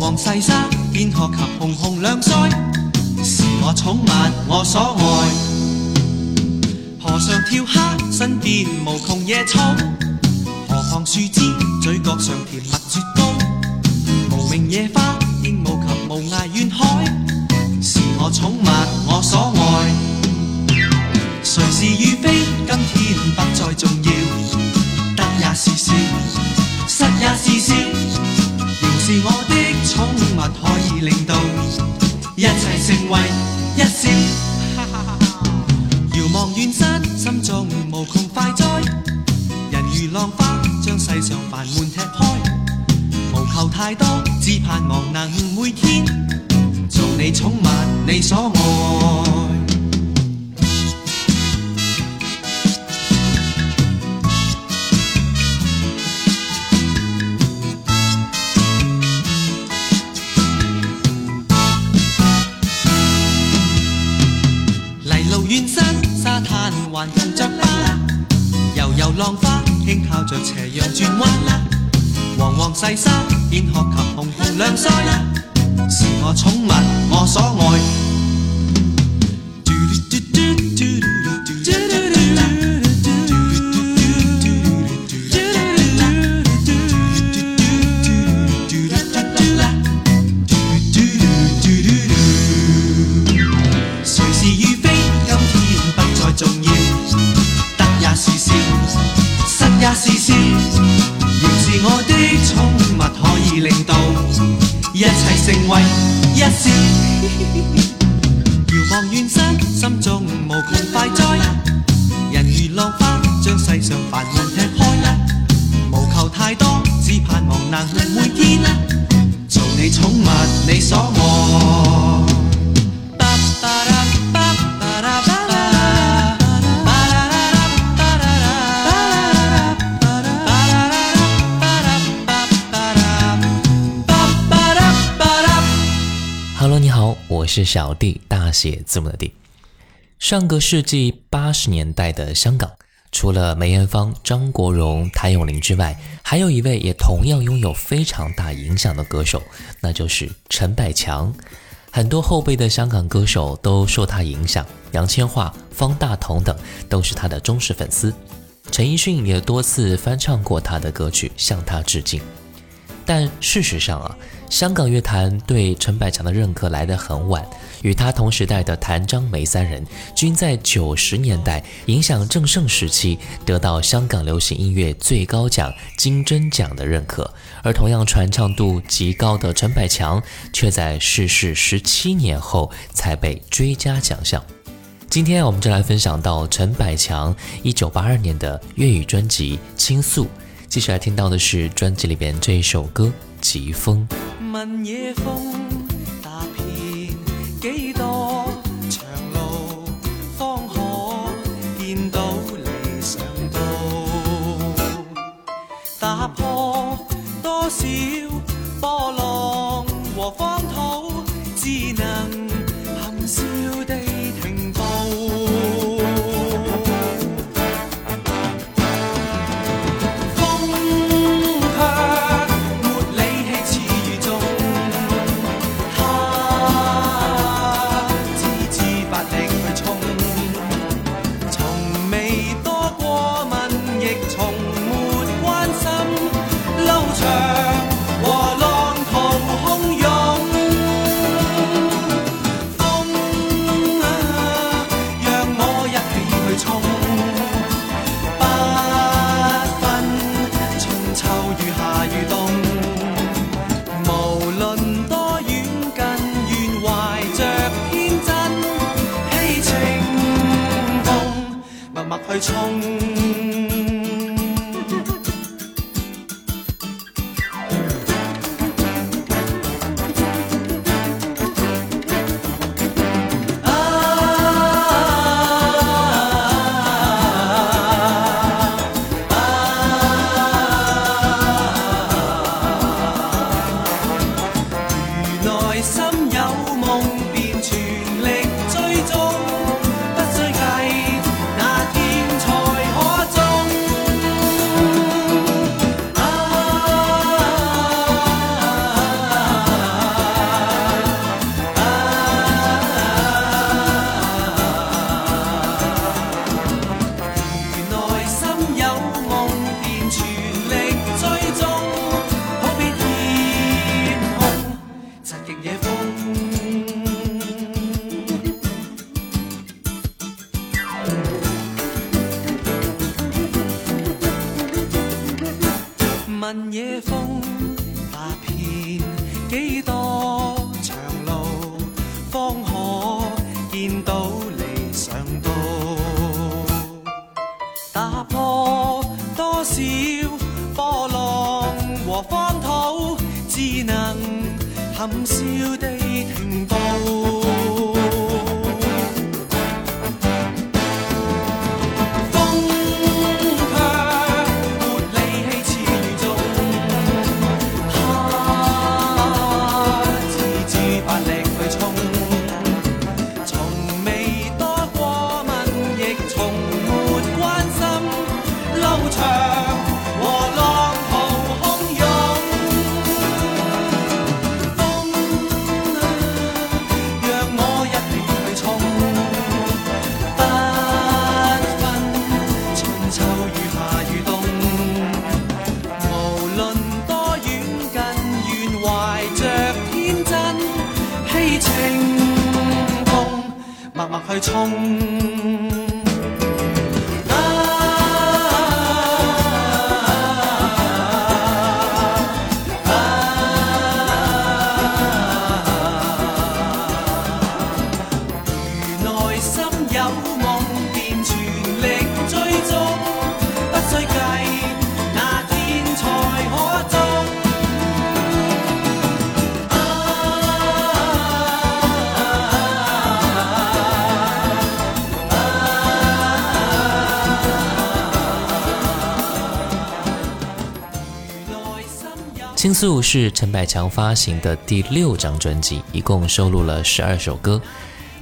黄细沙，贝壳及红红亮腮，是我宠物，我所爱。河上跳虾，身边无穷野草，河旁树枝，嘴角上甜蜜雪糕。无名野花，鹦鹉及无涯远海，是我宠物，我所爱。谁是与非，今天不再重要。得也是笑，失也是笑。仍是我。成为一笑。遥望远山，心中无穷快哉。人如浪花，将世上烦闷踢开。无求太多，只盼望能每天做你宠物，你所爱。还迎着啦，悠悠浪花轻靠着斜阳转弯啦，黄黄细沙，烟壳及红红两腮啦，是我宠物，我所爱。是小弟大写字母的弟。上个世纪八十年代的香港，除了梅艳芳、张国荣、谭咏麟之外，还有一位也同样拥有非常大影响的歌手，那就是陈百强。很多后辈的香港歌手都受他影响，杨千嬅、方大同等都是他的忠实粉丝。陈奕迅也多次翻唱过他的歌曲，向他致敬。但事实上啊。香港乐坛对陈百强的认可来得很晚，与他同时代的谭张梅三人均在九十年代影响正盛时期得到香港流行音乐最高奖金针奖的认可，而同样传唱度极高的陈百强却在逝世十七年后才被追加奖项。今天我们就来分享到陈百强一九八二年的粤语专辑《倾诉》，接下来听到的是专辑里边这一首歌《疾风》。问夜风踏遍几多长路，方可见到理想道。踏破多少波浪和荒土，只能。去冲。《倾诉》是陈百强发行的第六张专辑，一共收录了十二首歌。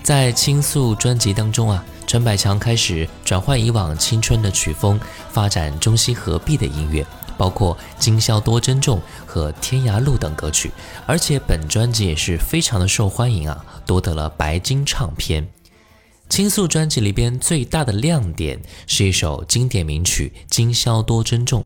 在《倾诉》专辑当中啊，陈百强开始转换以往青春的曲风，发展中西合璧的音乐，包括《今宵多珍重》和《天涯路》等歌曲。而且本专辑也是非常的受欢迎啊，夺得了白金唱片。《倾诉》专辑里边最大的亮点是一首经典名曲《今宵多珍重》。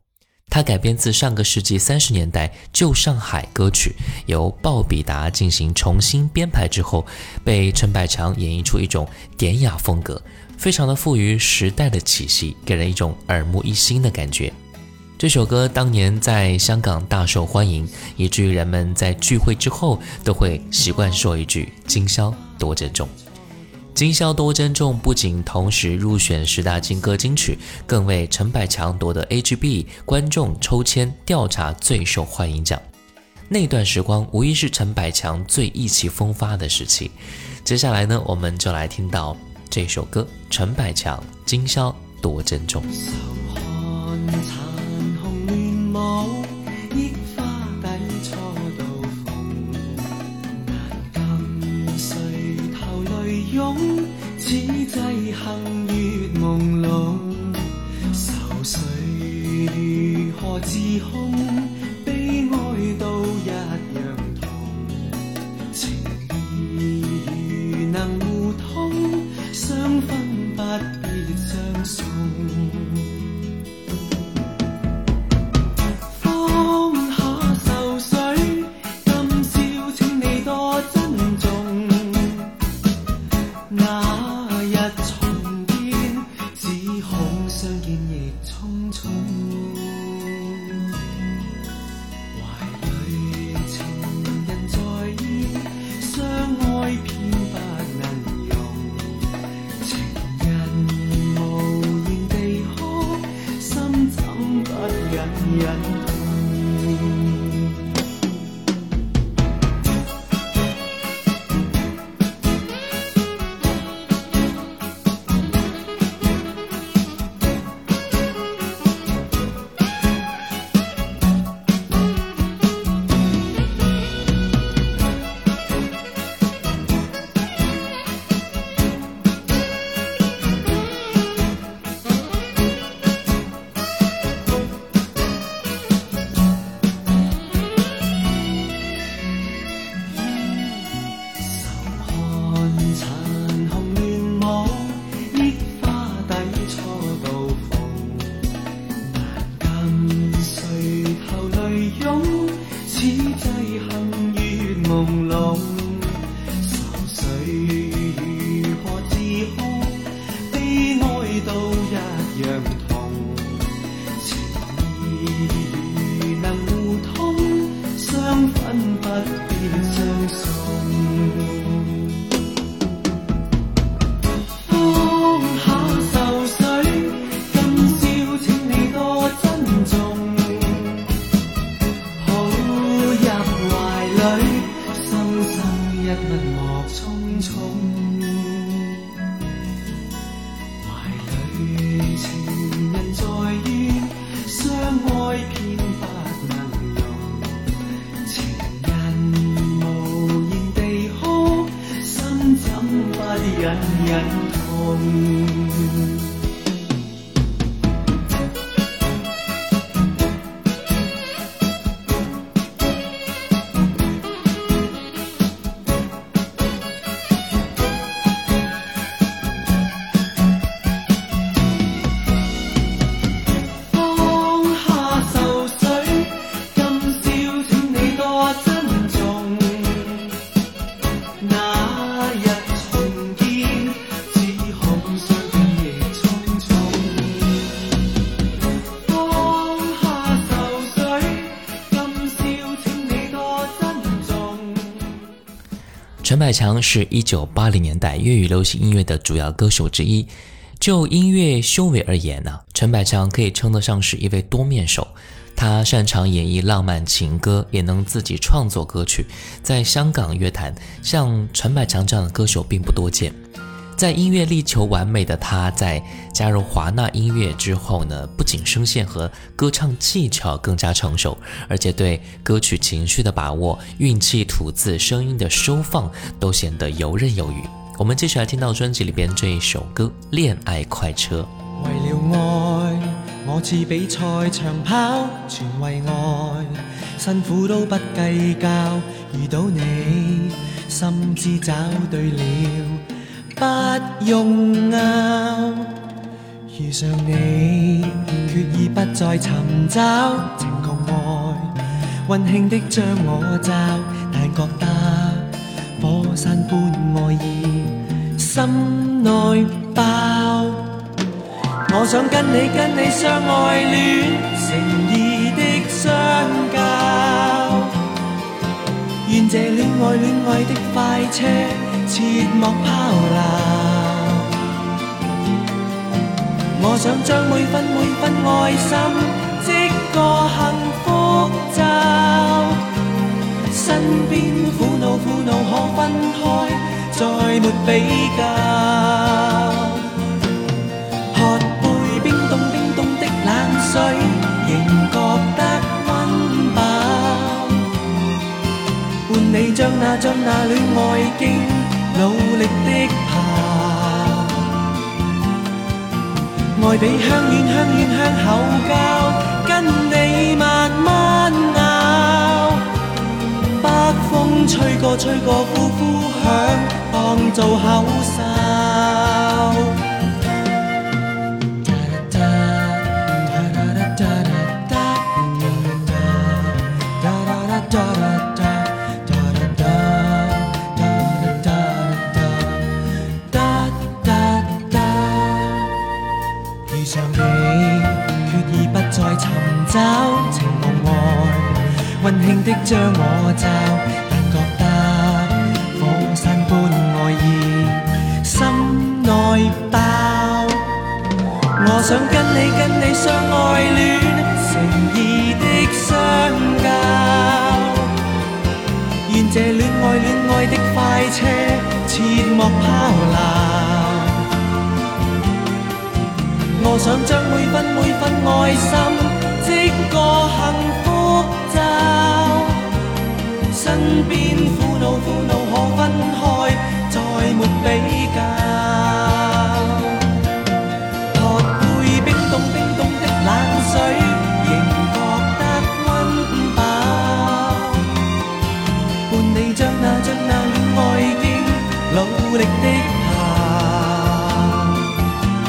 它改编自上个世纪三十年代旧上海歌曲，由鲍比达进行重新编排之后，被陈百强演绎出一种典雅风格，非常的富于时代的气息，给人一种耳目一新的感觉。这首歌当年在香港大受欢迎，以至于人们在聚会之后都会习惯说一句“今宵多珍重”。《今宵多珍重》不仅同时入选十大金歌金曲，更为陈百强夺得 h b 观众抽签调查最受欢迎奖。那段时光无疑是陈百强最意气风发的时期。接下来呢，我们就来听到这首歌《陈百强今宵多珍重》。amor. Hum. 陈百强是一九八零年代粤语流行音乐的主要歌手之一。就音乐修为而言呢，陈百强可以称得上是一位多面手。他擅长演绎浪漫情歌，也能自己创作歌曲。在香港乐坛，像陈百强这样的歌手并不多见。在音乐力求完美的他，在加入华纳音乐之后呢，不仅声线和歌唱技巧更加成熟，而且对歌曲情绪的把握、运气、吐字、声音的收放都显得游刃有余。我们接下来听到专辑里边这一首歌《恋爱快车》。不用拗，遇上你，決意不再尋找情共愛，温馨的將我罩，但覺得火山般愛意心內爆。我想跟你跟你相愛戀，誠意的相交，願这戀愛戀愛的快車。切莫抛流。我想将每分每分爱心织个幸福罩。身边苦恼苦恼可分开，再没比较。喝杯冰冻冰冻的冷水，仍觉得温饱。伴你将那将那恋爱经。努力的爬，爱比香软香软香口胶，跟你慢慢咬。北风吹过吹过呼呼响，当作口哨。找情浓爱，温馨的将我罩，但觉得火山般爱意心内爆。我想跟你跟你相爱恋，诚意的相交。愿这恋爱恋爱的快车切莫抛锚。我想将每分每分爱心。个幸福罩，身边苦恼苦恼可分开，再没比较。喝杯冰冻冰冻的冷水，仍觉得温饱。伴你将那将那恋爱经努力的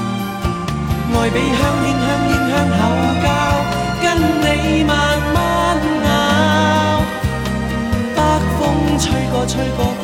行，爱比香。吹过。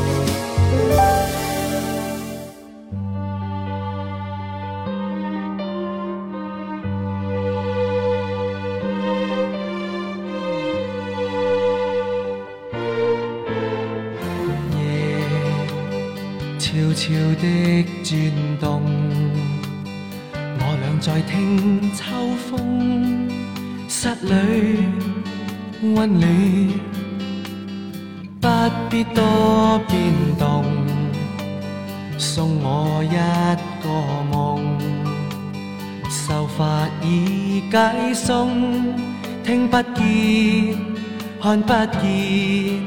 转动，我俩在听秋风，室里温暖，不必多变动。送我一个梦，秀发已解松，听不见，看不见，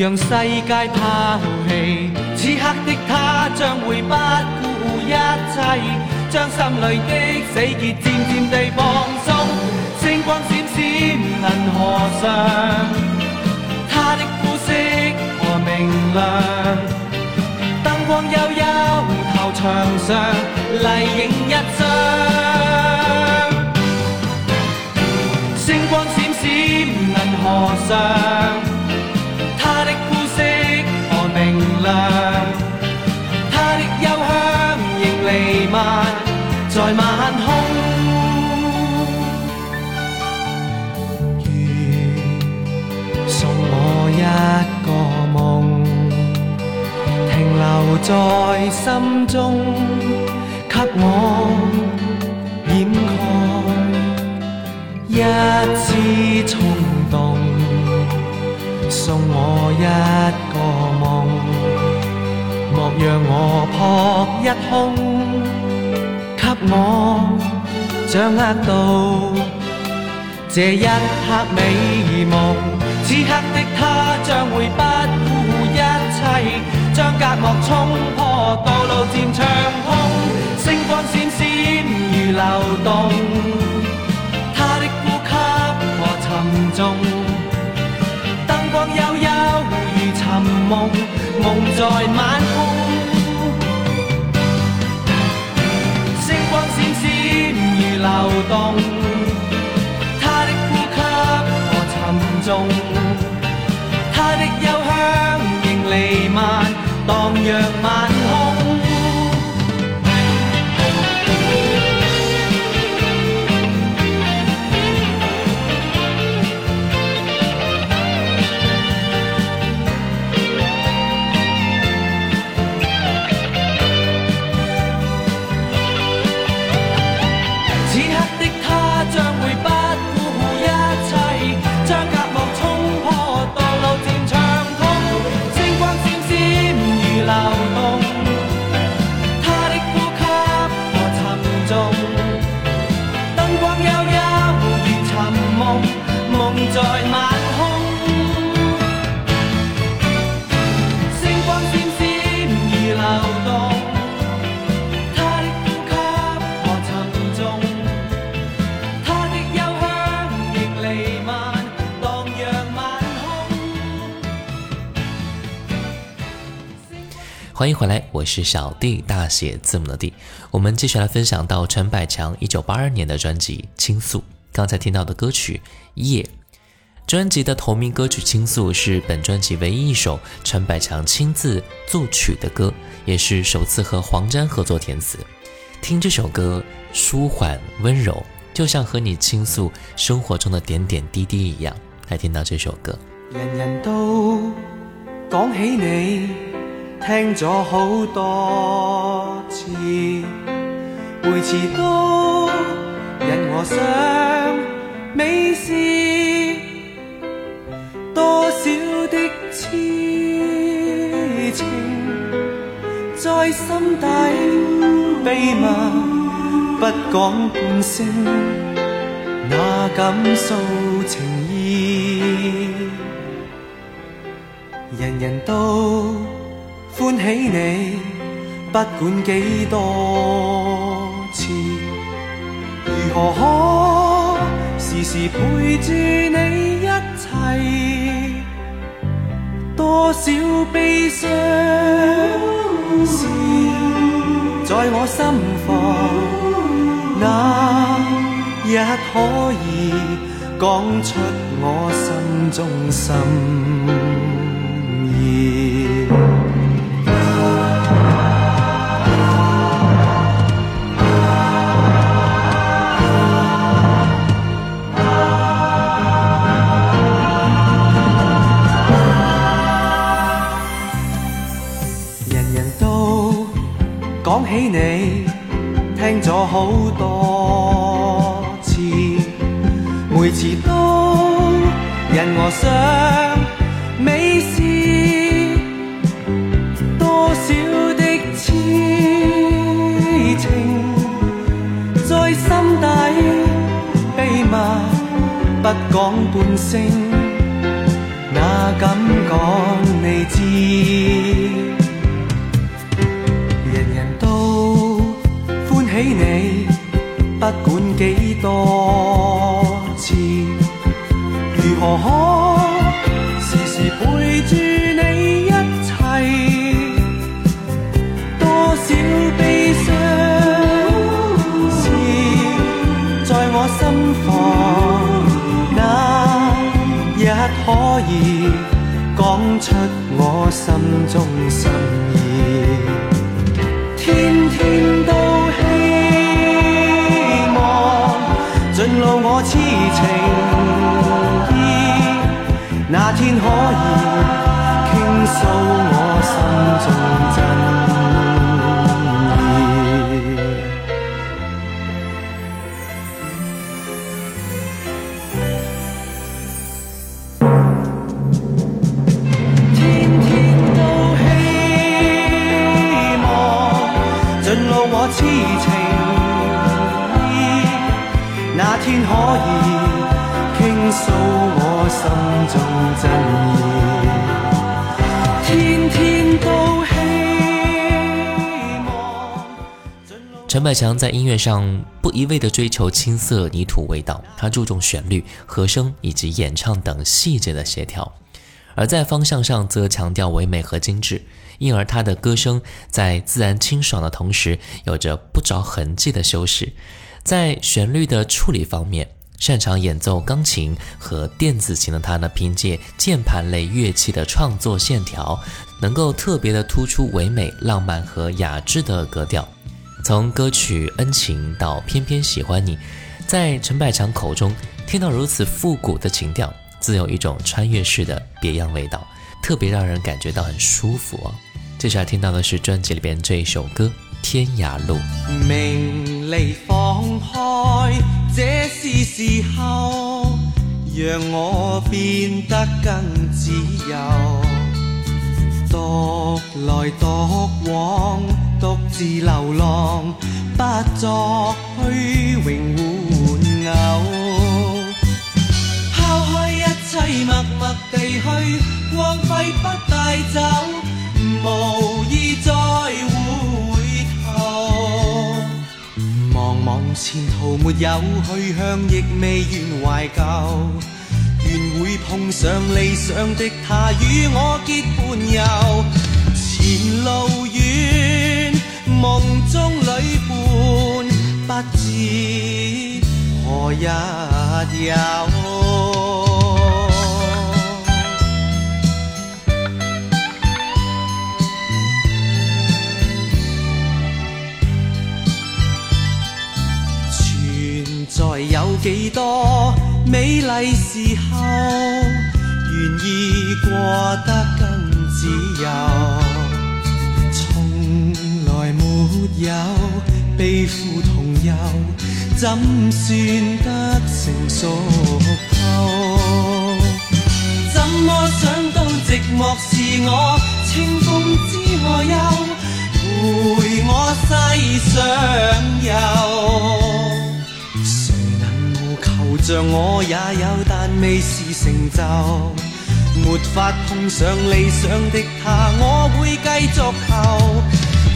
让世界抛弃。此刻的他将会不顾一切，将心里的死结渐渐地放松。星光闪闪银河上，他的肤色和明亮，灯光幽幽投墙上，丽影一张。星光闪闪银河上。在晚空，如送我一个梦，停留在心中，给我掩盖一丝冲动，送我一个梦，莫让我扑一空。我掌握到这一刻美梦，此刻的他将会不顾一切，将隔膜冲破，道路渐畅通，星光闪闪如流动，他的呼吸和沉重，灯光幽幽如寻梦，梦在晚空。荡漾。我是小 d，大写字母的 d。我们继续来分享到陈百强一九八二年的专辑《倾诉》。刚才听到的歌曲《夜》，专辑的同名歌曲《倾诉》是本专辑唯一一首陈百强亲自作曲的歌，也是首次和黄沾合作填词。听这首歌，舒缓温柔，就像和你倾诉生活中的点点滴滴一样。来听到这首歌。人人都讲起你。听咗好多次，每次都引我想美事。多少的痴情在心底秘密，不讲半声，哪敢诉情意？人人都。欢起你，不管几多次，如何可时时陪住你一切，多少悲伤事在我心房，那日可以讲出我心中心意？心中心。可以倾诉我心中意。天天都希望。陈百强在音乐上不一味的追求青涩泥土味道，他注重旋律、和声以及演唱等细节的协调，而在方向上则强调唯美和精致，因而他的歌声在自然清爽的同时，有着不着痕迹的修饰。在旋律的处理方面，擅长演奏钢琴和电子琴的他呢，凭借键盘类乐器的创作线条，能够特别的突出唯美、浪漫和雅致的格调。从歌曲《恩情》到《偏偏喜欢你》，在陈百强口中听到如此复古的情调，自有一种穿越式的别样味道，特别让人感觉到很舒服哦。接下来听到的是专辑里边这一首歌。天涯路，名利放开，这是时候，让我变得更自由。独来独往，独自流浪，不作虚荣玩偶。抛开一切，默默地去，光辉不带走，无意再。望前途没有去向，亦未愿怀旧。愿会碰上理想的他，与我结伴游。前路远，梦中旅伴不知何日有。几多美丽时候，愿意过得更自由？从来没有悲苦同忧，怎算得成熟透？怎么想到寂寞是我？清风知我忧，陪我西上游。像我也有，但未是成就，没法碰上理想的他，我会继续求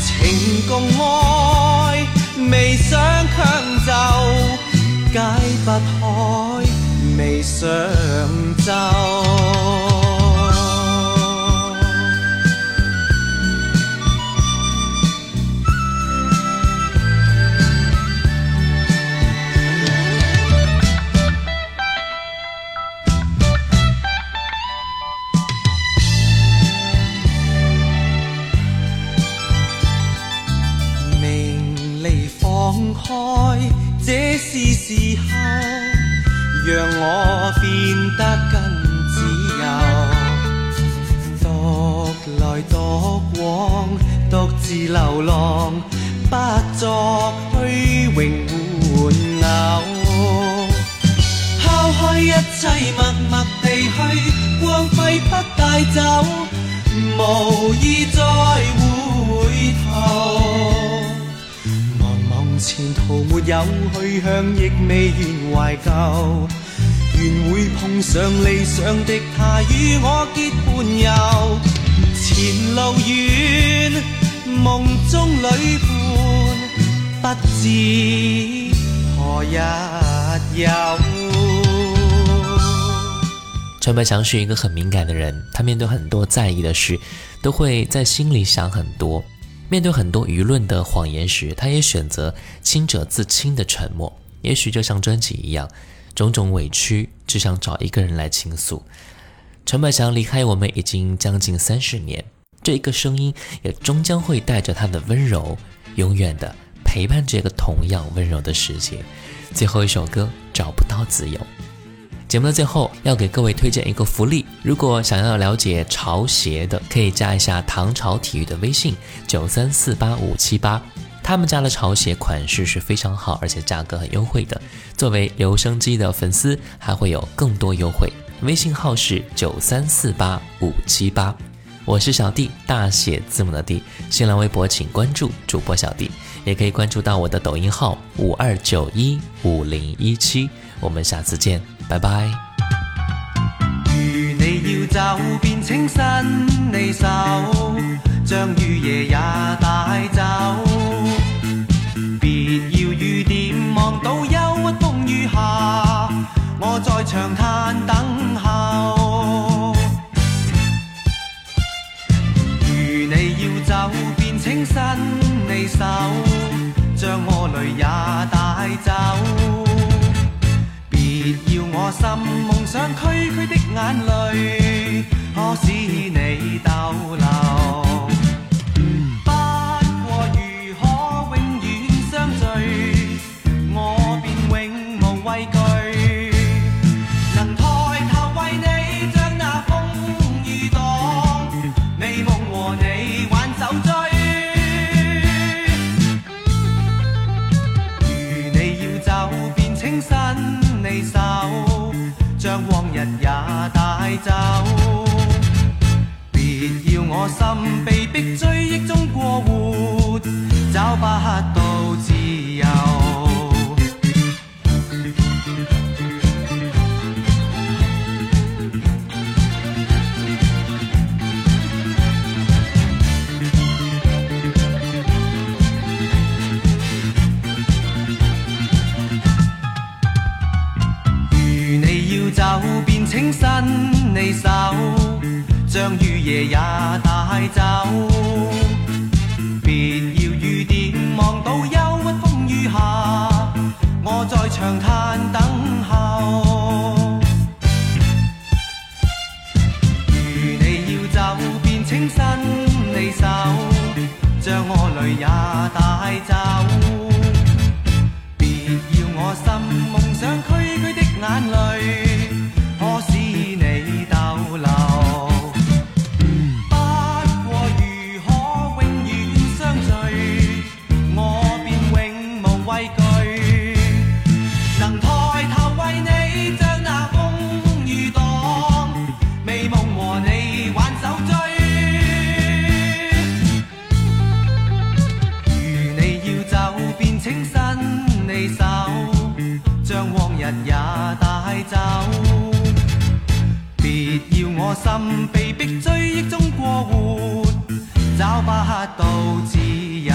情共爱，未想强就，解不开，未想就。是时候让我变得更自由，独来独往，独自流浪，不作虚荣玩偶。抛开一切，默默地去，光辉不带走，无意再回头。前途没有去向亦未愿怀旧愿会碰上理想的他与我结伴游前路远梦中旅伴，不知何日有陈百祥是一个很敏感的人他面对很多在意的事都会在心里想很多面对很多舆论的谎言时，他也选择清者自清的沉默。也许就像专辑一样，种种委屈只想找一个人来倾诉。陈百强离开我们已经将近三十年，这一个声音也终将会带着他的温柔，永远的陪伴这个同样温柔的世界。最后一首歌，找不到自由。节目的最后要给各位推荐一个福利，如果想要了解潮鞋的，可以加一下唐朝体育的微信九三四八五七八，他们家的潮鞋款式是非常好，而且价格很优惠的。作为留声机的粉丝，还会有更多优惠。微信号是九三四八五七八，我是小弟，大写字母的弟。新浪微博请关注主播小弟，也可以关注到我的抖音号五二九一五零一七。我们下次见。拜拜。如你要走，便请伸你手，将雨夜也带走。别要雨点望到忧郁风雨下，我在长叹等。也带走，别要雨点望到忧郁风雨下，我在长叹。走，别要我心被逼追忆中过活，找不到自由。